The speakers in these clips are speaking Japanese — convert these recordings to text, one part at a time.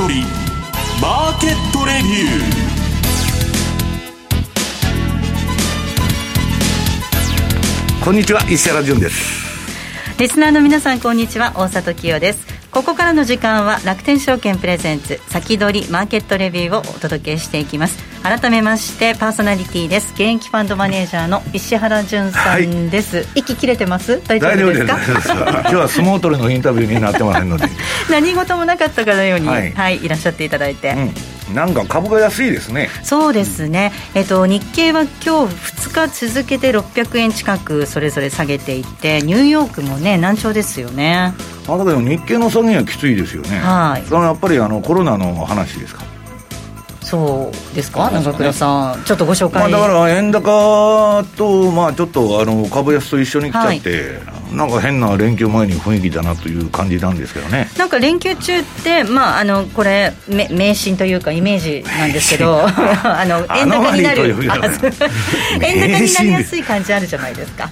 先取りマーケットレビュー。こんにちは石原潤です。リスナーの皆さんこんにちは大里清です。ここからの時間は楽天証券プレゼンツ先取りマーケットレビューをお届けしていきます改めましてパーソナリティです。現役ファンドマネージャーの石原潤さんです、はい、息切れてます？大丈夫ですか？今日は相撲取りのインタビューになってませんので。何事もなかったかのように、はい、はい、いらっしゃっていただいて、うん。なんか株が安いですね。そうですね、えっと、日経は今日2日続けて600円近くそれぞれ下げていてニューヨークもね難聴ですよね。あだけど日経の下げはきついですよね。はい。それはやっぱりあのコロナの話ですか？そうですか、長倉さん、ちょっとご紹介、まあ、だから円高と、まあ、ちょっとあの株安と一緒に来ちゃって、はい、なんか変な連休前に雰囲気だなという感じなんですけどね。なんか連休中って、まあ、あのこれ、迷信というか、イメージなんですけど、あの円高になる、円高になりやすい感じあるじゃないですか。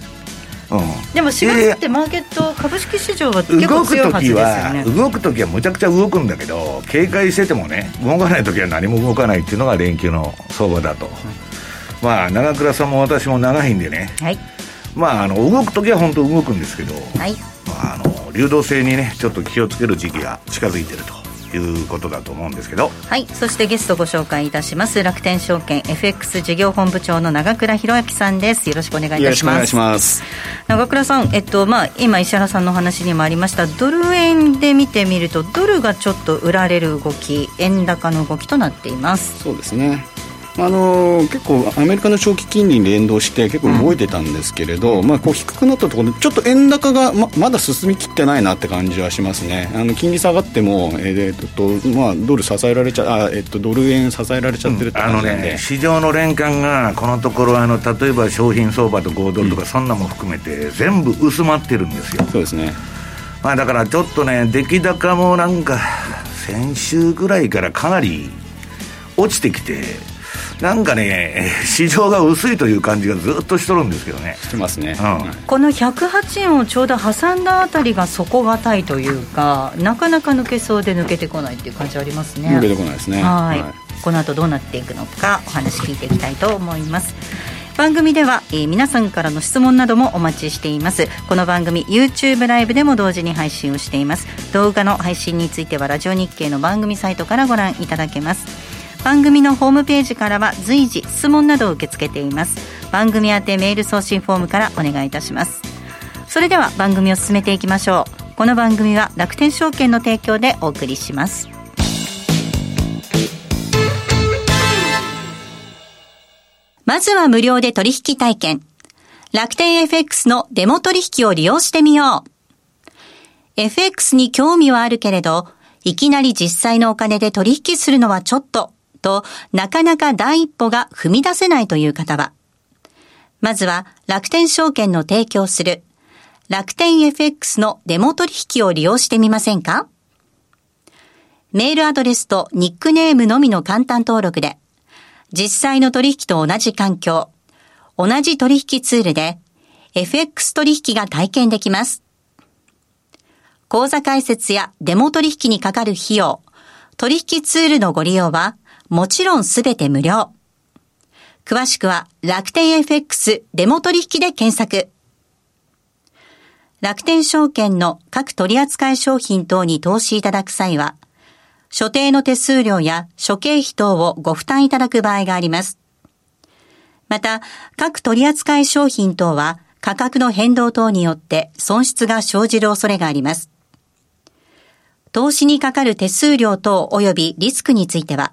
でも4月ってマーケット、株式市場は結構強いはずですよね。動く時はむちゃくちゃ動くんだけど警戒しててもね動かない時は何も動かないっていうのが連休の相場だと、まあ長倉さんも私も長いんでね、はい、まああの動く時は本当動くんですけど、はい。まあ、あの流動性にねちょっと気をつける時期が近づいてるということだと思うんですけど。はい。そしてゲストご紹介いたします。楽天証券 FX 事業本部長の長倉弘明さんです。よろしくお願いいたします。ます。長倉さんえっとまあ今石原さんの話にもありました。ドル円で見てみるとドルがちょっと売られる動き円高の動きとなっています。そうですねあの結構アメリカの長期金利に連動して結構動いてたんですけれど、うん、まあ、こう低くなったところでちょっと円高がままだ進みきってないなって感じはしますね。あの金利下がっても、えー、っとまあ、ドル支えられちゃあ、えー、っとドル円支えられちゃってるって感じで、うん、ね、市場の連関がこのところあの例えば商品相場と5ドルとか、そんなも含めて全部薄まってるんですよ。そうですね。まあだからちょっとね出来高もなんか先週ぐらいからかなり落ちてきてなんかね、市場が薄いという感じがずっとしとるんですけどね。してますね。うん、この108円をちょうど挟んだあたりが底堅いというか、なかなか抜けそうで抜けてこないっていう感じありますね。抜けてこないですね。はい。この後どうなっていくのか、お話聞いていきたいと思います。番組では、えー、皆さんからの質問などもお待ちしていますこの番組 YouTube ライブでも同時に配信をしています動画の配信についてはラジオ日経の番組サイトからご覧いただけます番組のホームページからは随時質問などを受け付けています。番組宛てメール送信フォームからお願いいたします。それでは番組を進めていきましょう。この番組は楽天証券の提供でお送りします。まずは無料で取引体験。楽天 FX のデモ取引を利用してみよう。FX に興味はあるけれどいきなり実際のお金で取引するのはちょっと。となかなか第一歩が踏み出せないという方は、まずは楽天証券の提供する楽天 FX のデモ取引を利用してみませんか？メールアドレスとニックネームのみの簡単登録で、実際の取引と同じ環境、同じ取引ツールで FX 取引が体験できます。口座開設やデモ取引にかかる費用、取引ツールのご利用はもちろんすべて無料。詳しくは楽天 FX デモ取引で検索。楽天証券の各取扱い商品等に投資いただく際は、所定の手数料や諸経費等をご負担いただく場合があります。また、各取扱い商品等は価格の変動等によって損失が生じる恐れがあります。投資にかかる手数料等及びリスクについては、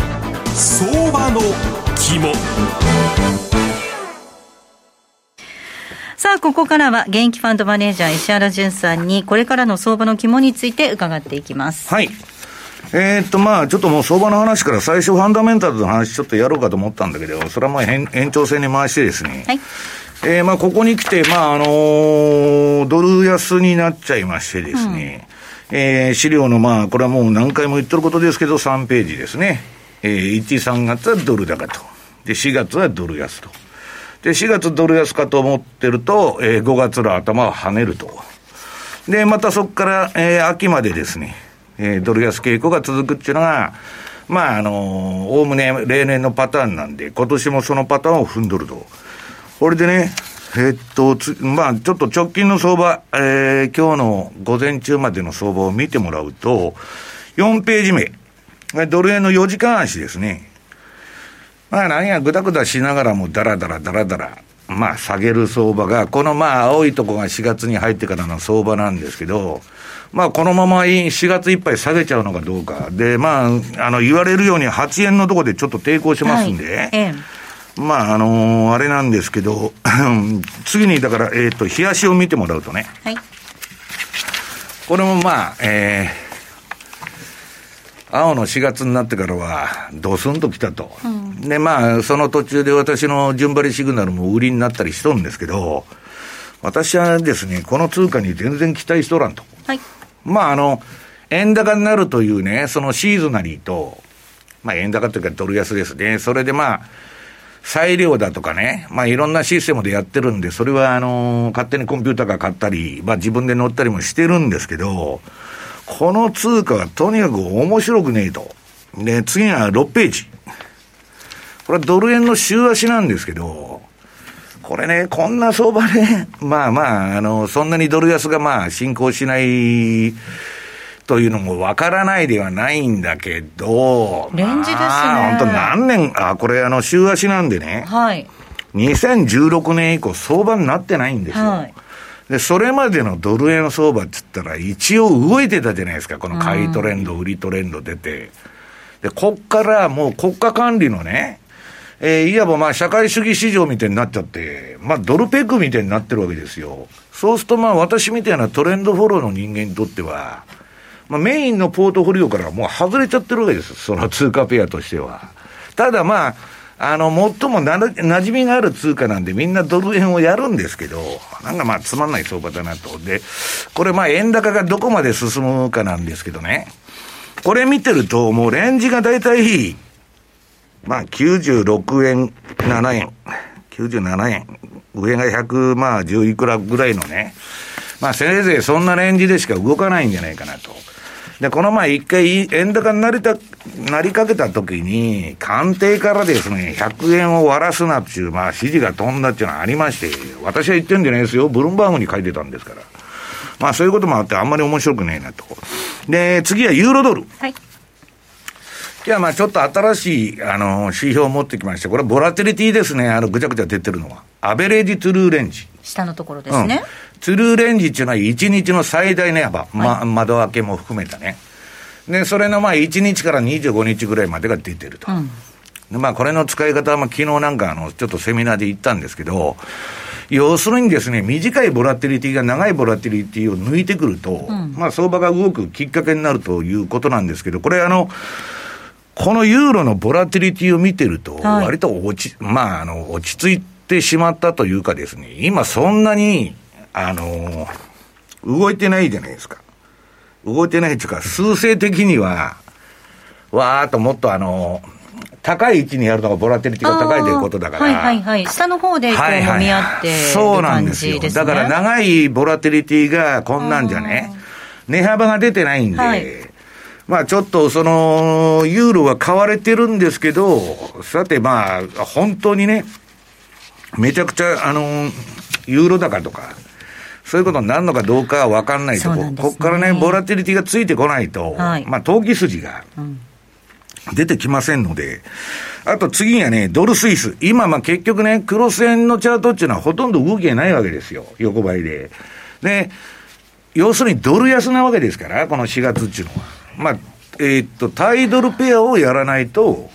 相場の肝さあ、ここからは現役ファンドマネージャー石原淳さんにこれからの相場の肝について伺っていきます。はい。えー、っと、まあ、ちょっともう相場の話から最初ファンダメンタルズの話ちょっとやろうかと思ったんだけど、それはまあ延長戦に回してですね。はい。えー、まあ、ここに来て、まあ、あのー、ドル安になっちゃいましてですね、うん、えー、資料のまあ、これはもう何回も言ってることですけど、3ページですね。えー、1、3月はドル高と。で、4月はドル安と。で、4月ドル安かと思ってると、えー、5月の頭は跳ねると。で、またそこから、えー、秋までですね、えー、ドル安傾向が続くっていうのが、まあ、あのおおむね例年のパターンなんで、今年もそのパターンを踏んどると。これでね、えー、っと、つ、まあ、ちょっと直近の相場、えー、今日の午前中までの相場を見てもらうと、4ページ目、ドル円の4時間足ですね。まあ、なんや、ぐだぐだしながらも、だらだらだらだら、まあ、下げる相場が、このまあ、青いとこが4月に入ってからの相場なんですけど、まあ、このまま4月いっぱい下げちゃうのかどうか。で、まあ、あの、言われるように8円のところでちょっと抵抗しますんで、はいまあ、あのー、あれなんですけど、次に、だから、えっ、ー、と、冷やしを見てもらうとね。はい。これもまあ、えー、青の4月になってからは、ドスンと来たと。うん、で、まあ、その途中で私の順張りシグナルも売りになったりしとるんですけど、私はですね、この通貨に全然期待しとらんと。はい。まあ、あの、円高になるというね、そのシーズナリーと、まあ、円高というかドル安ですね。それでまあ、裁量だとかね、まあいろんなシステムでやってるんで、それはあの、勝手にコンピューターが買ったり、まあ自分で乗ったりもしてるんですけど、この通貨はとにかく面白くねえと。で、次は6ページ。これはドル円の週足なんですけど、これね、こんな相場ね、まあまあ、あの、そんなにドル安がまあ進行しないというのもわからないではないんだけど、レンジですね。本当何年、あ、これあの、週足なんでね。はい。2016年以降相場になってないんですよ。はい。で、それまでのドル円相場って言ったら、一応動いてたじゃないですか、この買いトレンド、売りトレンド出て。で、こっからもう国家管理のね、えー、いわばまあ社会主義市場みたいになっちゃって、まあドルペグみたいになってるわけですよ。そうするとまあ私みたいなトレンドフォローの人間にとっては、まあメインのポートフォリオからもう外れちゃってるわけです。その通貨ペアとしては。ただまあ、あの、最もな馴染みがある通貨なんでみんなドル円をやるんですけど、なんかまあつまんない相場だなと。で、これまあ円高がどこまで進むかなんですけどね。これ見てるともうレンジが大体まあ、96円、7円、97円、上が100、まあ、10いくらぐらいのね、まあ、せいぜいそんなレンジでしか動かないんじゃないかなと。で、この前一回円高になりた、なりかけた時に、官邸からですね、100円を割らすなっていう、まあ指示が飛んだっていうのはありまして、私は言ってんじゃないですよ。ブルームバーグに書いてたんですから。まあそういうこともあってあんまり面白くねえなと。で、次はユーロドル。はい。じゃあまあちょっと新しい、あの、指標を持ってきまして、これはボラティリティですね。あの、ぐちゃぐちゃ出てるのは。アベレージトゥルーレンジ。下のところですね。うん、トゥルーレンジっていうのは1日の最大値幅、はい、ま、窓開けも含めたね。で、それのまあ1日から25日ぐらいまでが出てると。うん、でまあこれの使い方は、まあ昨日なんかあの、ちょっとセミナーで言ったんですけど、要するにですね、短いボラティリティが長いボラティリティを抜いてくると、うん、まあ相場が動くきっかけになるということなんですけど、これあの、このユーロのボラティリティを見てると、割と落ち、はい、まあ、あの、落ち着いてしまったというかですね、今そんなに、あの、動いてないじゃないですか。動いてないっていうか、数勢的には、わーっともっとあの、高い位置にやるのがボラティリティが高いということだから。はいはいはい。下の方でこう揉み合って、そうなんですよ。だから長いボラティリティがこんなんじゃね、値幅が出てないんで、はいまあちょっとその、ユーロは買われてるんですけど、さてまあ、本当にね、めちゃくちゃ、あの、ユーロ高とか、そういうことになるのかどうかは分かんないとこ、ね、ここからね、ボラティリティがついてこないと、はい、まあ、投機筋が出てきませんので、あと次にはね、ドルスイス。今、まあ結局ね、クロス円のチャートっていうのはほとんど動きがないわけですよ。横ばいで。で、要するにドル安なわけですから、この4月っていうのは。まあ、えー、っと、タイドルペアをやらないと、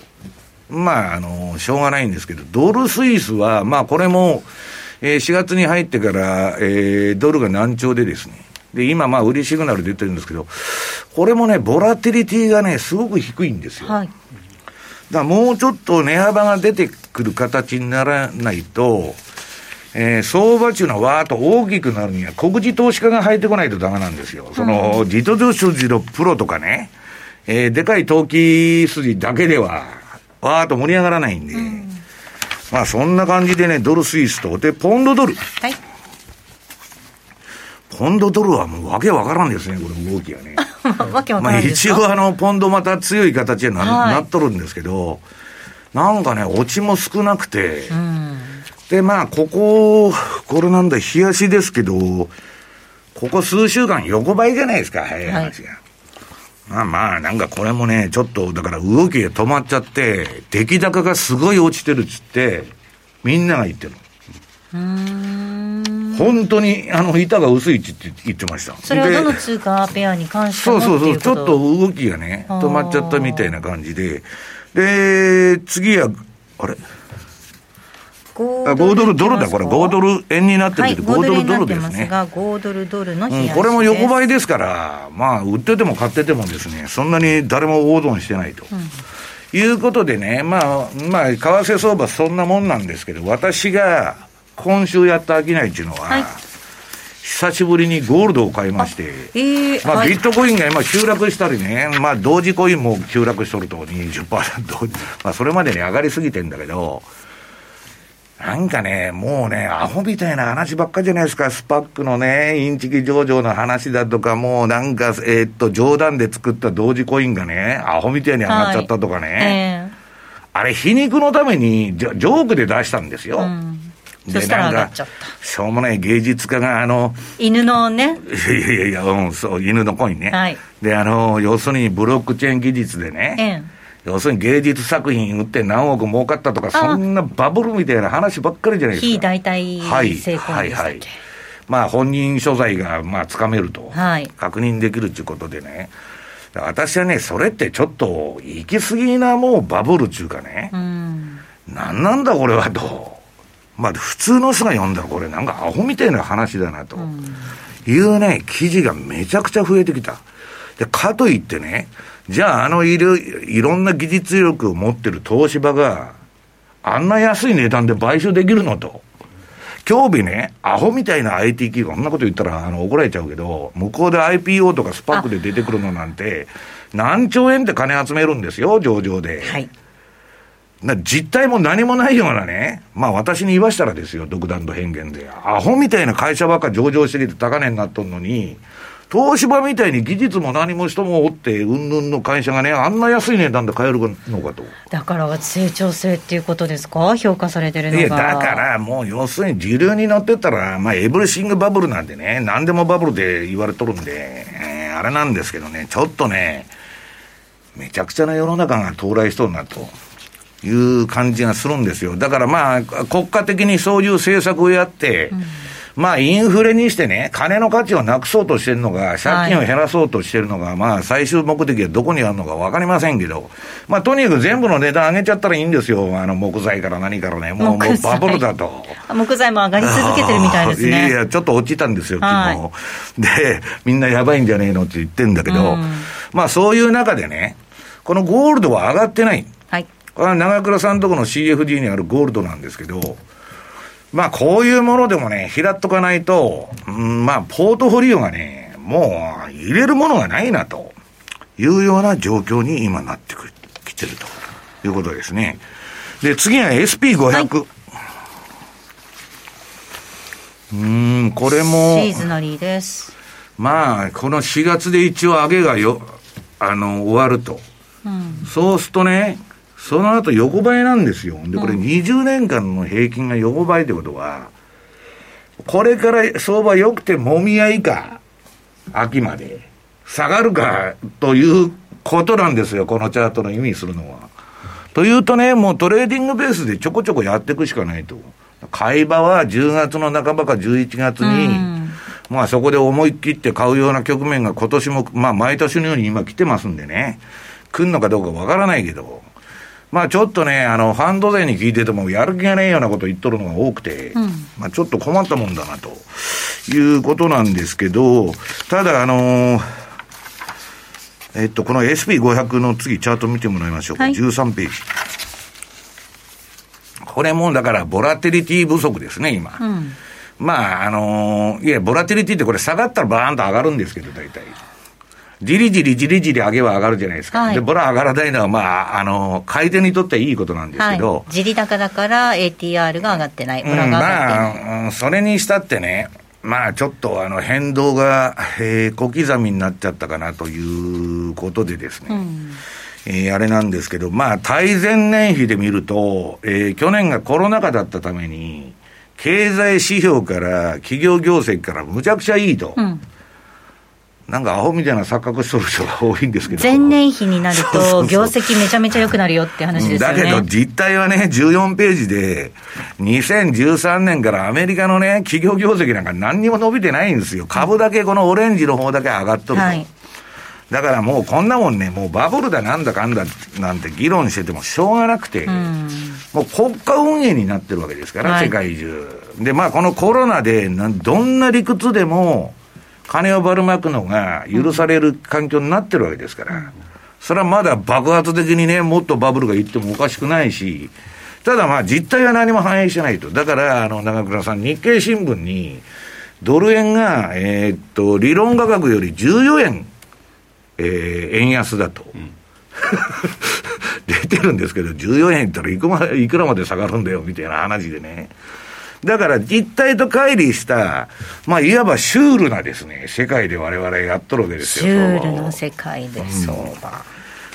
まあ、あの、しょうがないんですけど、ドルスイスは、まあ、これも、えー、4月に入ってから、えー、ドルが難聴でですね、で、今、まあ、売りシグナル出てるんですけど、これもね、ボラティリティがね、すごく低いんですよ。はい。だからもうちょっと値幅が出てくる形にならないと、えー、相場中のわーっと大きくなるには、国事投資家が入ってこないとダメなんですよ。その、自動車筋のプロとかね、えー、でかい投機筋だけでは、わーっと盛り上がらないんで、うん、まあそんな感じでね、ドルスイスと、で、ポンドドル。はい。ポンドドルはもうわけわからんですね、これ動きがね。わけわからんまあ一応あの、ポンドまた強い形にな,、はい、なっとるんですけど、なんかね、落ちも少なくて、うんで、まあ、ここ、これなんだ、冷やしですけど、ここ数週間横ばいじゃないですか、早い話が。はい、まあまあ、なんかこれもね、ちょっと、だから動きが止まっちゃって、出来高がすごい落ちてるっつって、みんなが言ってる。本当に、あの、板が薄いって言ってました。それはどの通貨ペアに関してそうそうそう、ちょっと動きがね、止まっちゃったみたいな感じで、で、次は、あれ？5ドルドルだ、これ、5ドル円になってるけど、5ドルドルですね。が、5ドルドルの、うん、これも横ばいですから、まあ、売ってても買っててもですね、そんなに誰も大損してないと。うん、いうことでね、まあ、まあ、為替相場そんなもんなんですけど、私が今週やった商いっていうのは、はい。久しぶりにゴールドを買いまして、えー、まあ、ビットコインが今急落したりね、まあ、同時コインも急落しとると20%、まあ、それまでに上がりすぎてんだけど、なんかね、もうね、アホみたいな話ばっかじゃないですか。スパックのね、インチキ上場の話だとか、もうなんか、えー、っと、冗談で作った同時コインがね、アホみたいに上がっちゃったとかね。はいえー、あれ、皮肉のためにジョ、ジョークで出したんですよ。うんそしたら上がっちゃった。しょうもない芸術家が、あの、犬のね。いやいやいや、うん、そう、犬のコインね。はい。で、あの、要するにブロックチェーン技術でね、ええ要するに芸術作品売って何億儲かったとか、そんなバブルみたいな話ばっかりじゃないですか。非代替成功はい、はい、はい。まあ本人所在がまあつかめると、はい、確認できるっていうことでね。私はね、それってちょっと行き過ぎなもうバブルっていうかね、うん、何なんだこれはと。まあ普通の人が読んだらこれなんかアホみたいな話だなと、いうね、記事がめちゃくちゃ増えてきた。で、かといってね、じゃあ、あのいろいろんな技術力を持ってる東芝が、あんな安い値段で買収できるのと。今日日ね、アホみたいな IT 企業、こんなこと言ったらあの怒られちゃうけど、向こうで IPO とかスパックで出てくるのなんて、何兆円って金集めるんですよ、上場で。はい。実態も何もないようなね、まあ私に言わしたらですよ、独断と偏見で。アホみたいな会社ばっか上場してきて高値になっとんのに、東芝みたいに技術も何も人もおって、うんぬんの会社がね、あんな安い値段で買えるのかと。だから成長性っていうことですか、評価されてるのが。いや、だからもう要するに時流に乗ってったら、まあ、エブリシングバブルなんでね、何でもバブルで言われとるんで、えー、あれなんですけどね、ちょっとね、めちゃくちゃな世の中が到来しそうなと。いう感じがするんですよ。だからまあ、国家的にそういう政策をやって、うんまあ、インフレにしてね、金の価値をなくそうとしてるのが、借金を減らそうとしてるのが、はい、まあ、最終目的はどこにあるのか分かりませんけど、まあ、とにかく全部の値段上げちゃったらいいんですよ。あの、木材から何からね。もう、もうバブルだと。木材も上がり続けてるみたいですね。いや、ちょっと落ちたんですよ、昨日。はい、で、みんなやばいんじゃねえのって言ってんだけど、うん、まあ、そういう中でね、このゴールドは上がってない。はい。長倉さんとこの CFD にあるゴールドなんですけど、まあ、こういうものでもね、拾っとかないと、うん、まあ、ポートフォリオがね、もう、入れるものがないな、というような状況に今なってくきてるということですね。で、次は SP500。はい、うん、これも。シーズナリーです。まあ、この4月で一応上げがよ、あの、終わると。うん、そうするとね、その後横ばいなんですよ。で、これ20年間の平均が横ばいってことは、これから相場良くてもみ合いか、秋まで、下がるか、ということなんですよ、このチャートの意味するのは。というとね、もうトレーディングベースでちょこちょこやっていくしかないと。買い場は10月の半ばか11月に、まあそこで思い切って買うような局面が今年も、まあ毎年のように今来てますんでね、来んのかどうかわからないけど、まあちょっとね、あの、ファンド税に聞いてても、やる気がねえようなこと言っとるのが多くて、うん、まあちょっと困ったもんだな、ということなんですけど、ただ、あのー、えっと、この SP500 の次、チャート見てもらいましょうか。はい、13ページ。これもだから、ボラテリティ不足ですね、今。うん、まあ、あのー、いや、ボラテリティってこれ下がったらバーンと上がるんですけど、大体。じりじりじりじり上げは上がるじゃないですか。はい、で、ボラ上がらないのは、まあ、あの、買い手にとってはいいことなんですけど。じ、はい、り高だから ATR が上がってない。ボラが上がってない。うん、まあ、それにしたってね、まあちょっとあの変動が、えー、小刻みになっちゃったかなということでですね、うん、えー、あれなんですけど、まあ対前年比で見ると、えー、去年がコロナ禍だったために、経済指標から企業業績からむちゃくちゃいいと。うんなんかアホみたいな錯覚しとる人が多いんですけど。前年比になると、業績めちゃめちゃ良くなるよって話ですよね。だけど実態はね、14ページで、2013年からアメリカのね、企業業績なんか何にも伸びてないんですよ。株だけこのオレンジの方だけ上がっとると。はい、だからもうこんなもんね、もうバブルだなんだかんだなんて議論しててもしょうがなくて、うもう国家運営になってるわけですから、はい、世界中。で、まあこのコロナでどんな理屈でも、金をばるまくのが許される環境になってるわけですから、それはまだ爆発的にね、もっとバブルがいってもおかしくないし、ただまあ実態は何も反映してないと。だから、あの、長倉さん、日経新聞に、ドル円が、えー、っと、理論価格より14円、えー、円安だと。うん、出てるんですけど、14円いったらいくまいくらまで下がるんだよ、みたいな話でね。だから実態と乖離した、まあ、いわばシュールなですね、世界で我々やっとるわけですよ。シュールな世界で相場、うん、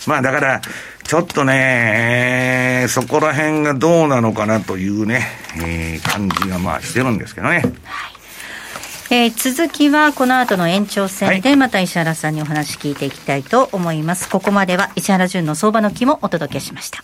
まあだから、ちょっとね、そこら辺がどうなのかなというね、えー、感じがまあしてるんですけどね。はいえー、続きはこの後の延長戦でまた石原さんにお話聞いていきたいと思います。ここまでは石原淳の相場の木もお届けしました。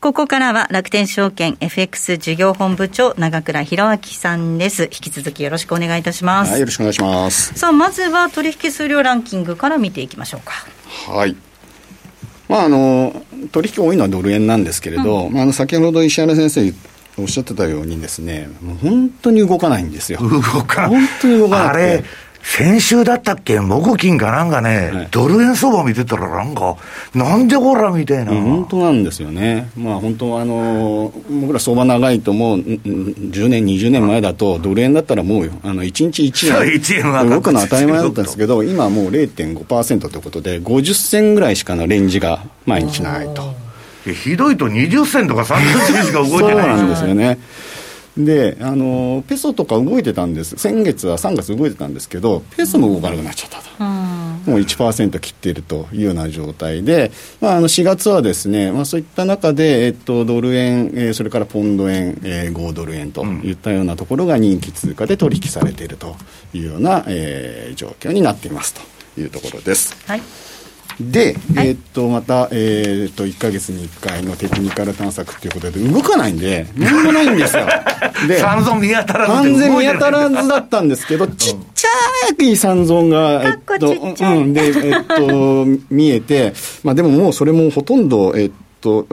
ここからは楽天証券 FX 事業本部長長倉弘明さんです。引き続きよろしくお願いいたします。はい、よろしくお願いします。さあ、まずは取引数量ランキングから見ていきましょうか。はい。まあ、あの、取引多いのはドル円なんですけれど、うん、まあ、あの、先ほど石原先生おっしゃってたようにですね、もう本当に動かないんですよ。動か本当に動かない。あれ、先週だったっけ、木金かなんかね、はい、ドル円相場見てたら、なんか、なんでほらみたいな、本当なんですよね、まあ、本当、あの僕ら相場長いと、もう10年、20年前だと、ドル円だったらもうあの1日1円。動くのは当たり前だったんですけど、今もう0.5%ということで、50銭ぐらいしかのレンジが毎日ないと。ひどいと20銭とか30銭しか動いてないそうなんですよね。であのペソとか動いてたんです。先月は3月動いてたんですけどペソも動かなくなっちゃったと、うん、もう1%切っているというような状態で、まあ、あの4月はですね、まあ、そういった中で、えっと、ドル円、えー、それからポンド円、えー、5ドル円といったようなところが人気通貨で取引されているというような、えー、状況になっていますというところです。はいで、はい、えー、っと、また、えー、っと、1か月に1回のテクニカル探索っていうことで、動かないんで、なんもないんですよ。で、三尊見当たらず。完全見当たらずだったんですけど、ちっちゃい三尊が、えっと、うん、で、えっと、見えて、まあでももうそれもほとんど、えっと、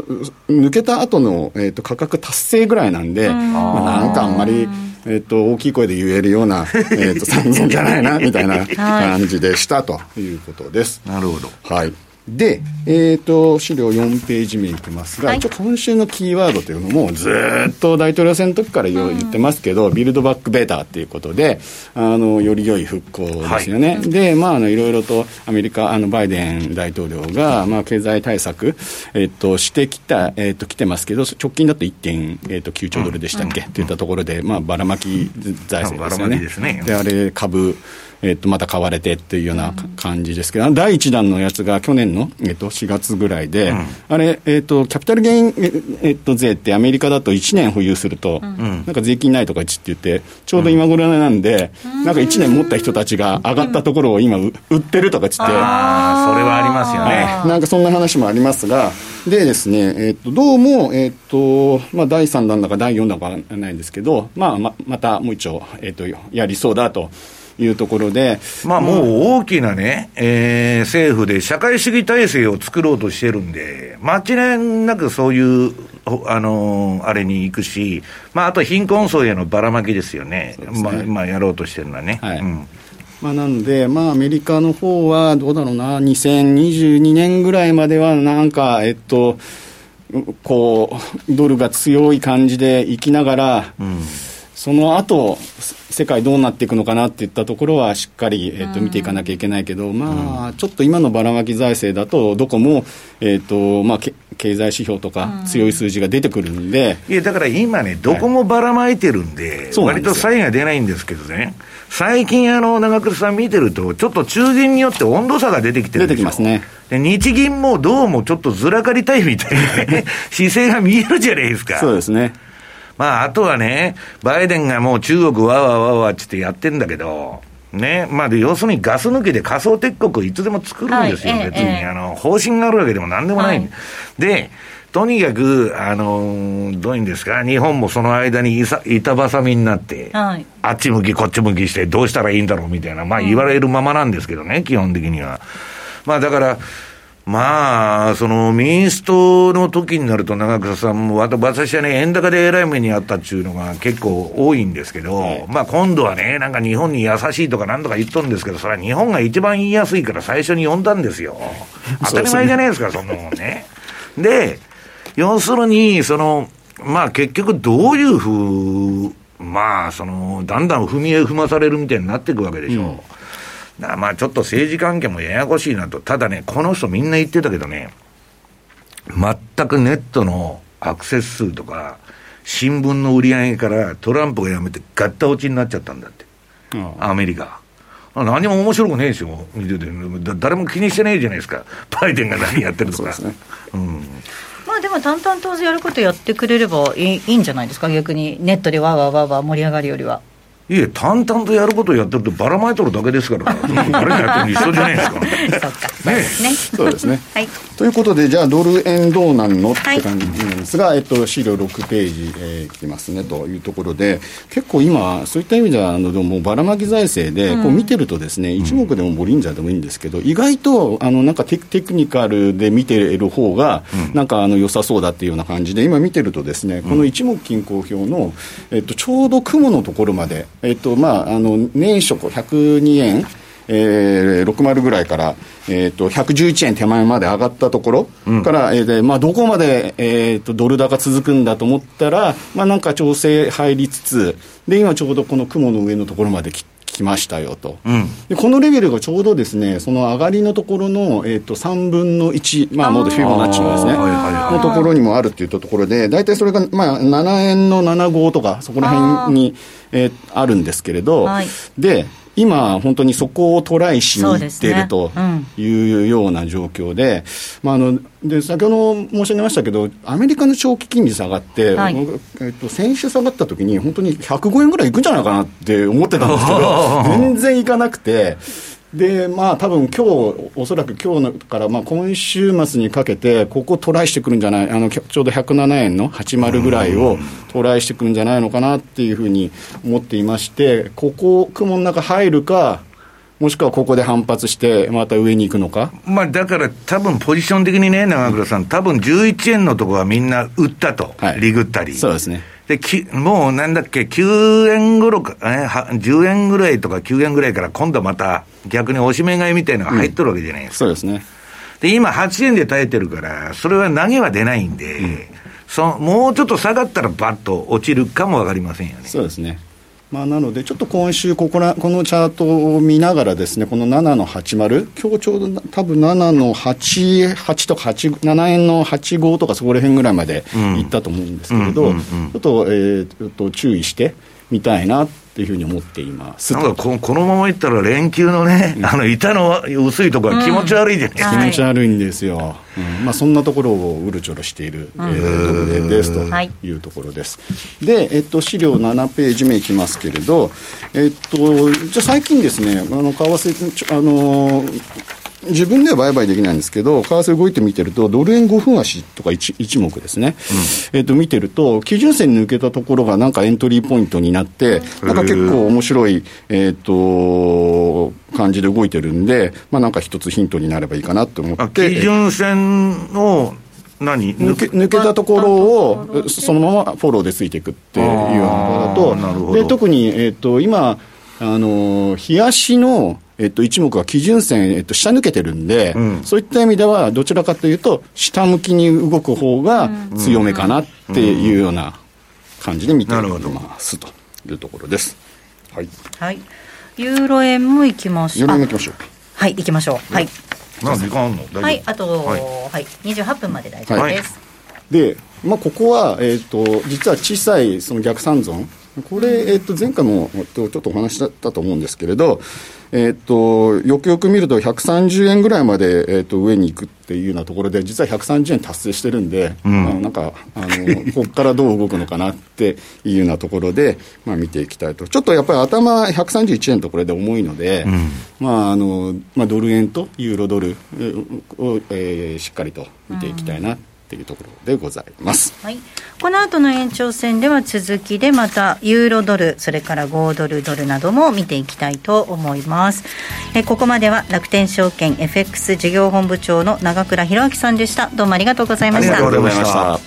抜けた後の、えっと、価格達成ぐらいなんで、まあなんかあんまり、えっと、大きい声で言えるような、えっと、三尊じゃないな、みたいな感じでしたということです。なるほど。はい。で、えっ、ー、と、資料4ページ目いきますが、はい、今週のキーワードというのも、ずっと大統領選の時から言ってますけど、うん、ビルドバックベターっていうことで、あの、より良い復興ですよね。はい、で、まあ、あの、いろいろとアメリカ、あの、バイデン大統領が、まあ、経済対策、えっ、と、してきた、えっ、と、来てますけど、直近だと1.9兆ドルでしたっけ、うん、っていったところで、まあ、ばらまき財政ですよね。ですね。で、あれ、株、えっと、また買われてっていうような感じですけど、第1弾のやつが去年の、えっと、4月ぐらいで、うん、あれ、えっと、キャピタルゲイン、えっと、税ってアメリカだと1年保有すると、うん、なんか税金ないとかって言って、ちょうど今頃なんで、うん、なんか1年持った人たちが上がったところを今売ってるとかっつって、ああ、それはありますよね。なんかそんな話もありますが、でですね、えっと、どうも、えっと、まあ、第3弾だか第4弾かないんですけど、まあ、ままたもう一丁、えっと、やりそうだと。いうところで。まあもう大きなね、えー、政府で社会主義体制を作ろうとしてるんで、間違いなくそういう、あのー、あれに行くし、まああと貧困層へのばらまきですよね。ねまあ、まあやろうとしてるのはね。はい、うんまあ、なので、まあ、アメリカの方はどうだろうな、2022年ぐらいまでは、なんか、えっと、こう、ドルが強い感じでいきながら、うんその後世界どうなっていくのかなっていったところはしっかり、えー、と見ていかなきゃいけないけど、まあ、ちょっと今のばらまき財政だと、どこも、えーとまあ、経済指標とか強い数字が出てくるんで、いやだから今ね、どこもばらまいてるんで、はい、割と差異が出ないんですけどね、最近、あの長倉さん見てると、ちょっと中銀によって温度差が出てきてる出てきますね。で日銀もどうもちょっとずらかりたいみたいな、ね、姿勢が見えるじゃないですか。そうですねまあ、あとはね、バイデンがもう中国わわわわってやってんだけど、ね、まあ、要するにガス抜きで仮想鉄国いつでも作るんですよ、はい、別に、ええ、あの、方針があるわけでもなんでもない。はい、で、とにかく、あのどういうんですか、日本もその間に板挟みになって、はい、あっち向き、こっち向きして、どうしたらいいんだろうみたいな、まあ言われるままなんですけどね、基本的には。まあだから、まあ、その民主党の時になると、長草さんも、私はね、円高でえらい目にあったっていうのが結構多いんですけど、はい、まあ今度はね、なんか日本に優しいとかなんとか言っとるんですけど、それは日本が一番言いやすいから最初に呼んだんですよ。当たり前じゃないですか、そんなもんね。で、要するに、その、まあ結局どういうふう、まあ、その、だんだん踏み絵踏まされるみたいになっていくわけでしょう。うんまあちょっと政治関係もややこしいなと。ただね、この人みんな言ってたけどね、全くネットのアクセス数とか、新聞の売り上げからトランプが辞めてガッタ落ちになっちゃったんだって。うん、アメリカ。何も面白くねえですよ、見てて。誰も気にしてないじゃないですか。バイデンが何やってるとか。ね、うん。まあでも淡々とやることやってくれればいいいいんじゃないですか、逆にネットでわーわーわーわー盛り上がるよりは。いえ、淡々とやることをやってるとばらまいとるだけですから、誰がやってるの一緒じゃないですか。そうですね。はい。ということで、じゃあ、ドル円どうなんのって感じなんですが、えっと、資料6ページ、えー、来てますねというところで、結構今、そういった意味では、あの、もうばらまき財政で、こう見てるとですね、一目でもボリンジャーでもいいんですけど、意外と、あの、なんかテテクニカルで見てる方が、なんか、あの、良さそうだっていうような感じで、今見てるとですね、この一目均衡表の、えっと、ちょうど雲のところまで、えっと、まあ、あの、年初102円、えー、60ぐらいから、えーと、111円手前まで上がったところから、うん、えーまあ、どこまで、えーと、ドル高続くんだと思ったら、まあ、なんか調整入りつつで今ちょうどこの雲の上のところまで来きましたよと、うん、でこのレベルがちょうどですねその上がりのところの、えーと、3分の1、まあ、もうフィボナッチのですねのところにもあるっていうところで大体それが、まあ、7円の75とかそこら辺にあ,、えー、あるんですけれど、はい、で今、本当にそこをトライしにいっているというような状況で、まあ、あので先ほど申し上げましたけど、アメリカの長期金利下がって、はい、えっと、先週下がった時に、本当に105円ぐらいいくんじゃないかなって思ってたんですけど、全然いかなくて。でまあ多分今日おそらく今日からまあ今週末にかけてここトライしてくるんじゃないあのちょうど107円の80ぐらいをトライしてくるんじゃないのかなっていうふうに思っていましてここ雲の中入るかもしくはここで反発して、また上に行くのか、まあ、だから、多分ポジション的にね、長倉さん、多分11円のところはみんな売ったと、はい、リグったり。そうですねで、きもうなんだっけ、9円ごろか、え10円ぐらいとか9円ぐらいから今度また逆に押し目買いみたいなのが入っとるわけじゃないですか。うん、そうですね。で、今8円で耐えてるから、それは投げは出ないんで、うん、そもうちょっと下がったらバッと落ちるかもわかりませんよね。そうですね。まあ、なので、ちょっと今週ここら、このチャートを見ながらですね、この7の80、今日ちょうど多分7の8、8とか8、7円の85とかそこら辺ぐらいまでいったと思うんですけれど、ちょっと、えー、と注意してみたいなっていうふうに思っていますなんかここのままいったら、連休のね、うん、あの板の薄いところは気持ち悪いじゃない。です気持ち悪いんですよ、うん。まあ、そんなところをうるちょろしている、えー、とですというところです。で、えっと、資料7ページ目いきますけれど、えっと、じゃあ最近ですね、あの為替、あの自分では売買できないんですけど、為替動いてみてると、ドル円5分足とか 1, 1目ですね、うん、えー、と見てると、基準線に抜けたところがなんかエントリーポイントになって、なんか結構面白い、えーと、感じで動いてるんで、まあ、なんか一つヒントになればいいかなと思って。基準線を何？抜け抜けたところをそのままフォローでついていくっていうようなことだと、で特に、えーと、今、あの冷やしのえっと、一目は基準線、えっと、下抜けてるんで、うん、そういった意味では、どちらかというと、下向きに動く方が強めかなっていうような感じで見ていますというところです。はい。はい。ユーロ円もいきましょう。ユーロ円もいきましょう。はい、行きましょう。はい。何時間あるの？はい、あと、はい、はい、28分まで大丈夫です。はいで、まあ、ここは、えーと、実は小さいその逆三損これ、えー、と前回もちょっとお話しだったと思うんですけれど、えーと、よくよく見ると130円ぐらいまで、えーと、上に行くっていうようなところで実は130円達成してるんで、うん、あなんかあのここからどう動くのかなっていうようなところで、まあ、見ていきたいと。ちょっとやっぱり頭131円とこれで重いので、うん、まああのまあ、ドル円とユーロドルを、えー、しっかりと見ていきたいな、うんっていうところでございます、はい、この後の延長戦では続きでまたユーロドルそれから5ドルドルなども見ていきたいと思います。えここまでは楽天証券 FX 事業本部長の長倉弘明さんでした。どうもありがとうございました。ありがとうございました。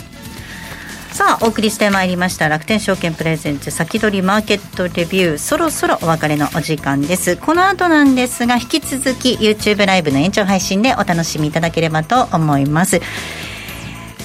さあお送りしてまいりました楽天証券プレゼンツ先取りマーケットレビュー。そろそろお別れのお時間です。この後なんですが引き続き YouTube ライブの延長配信でお楽しみいただければと思います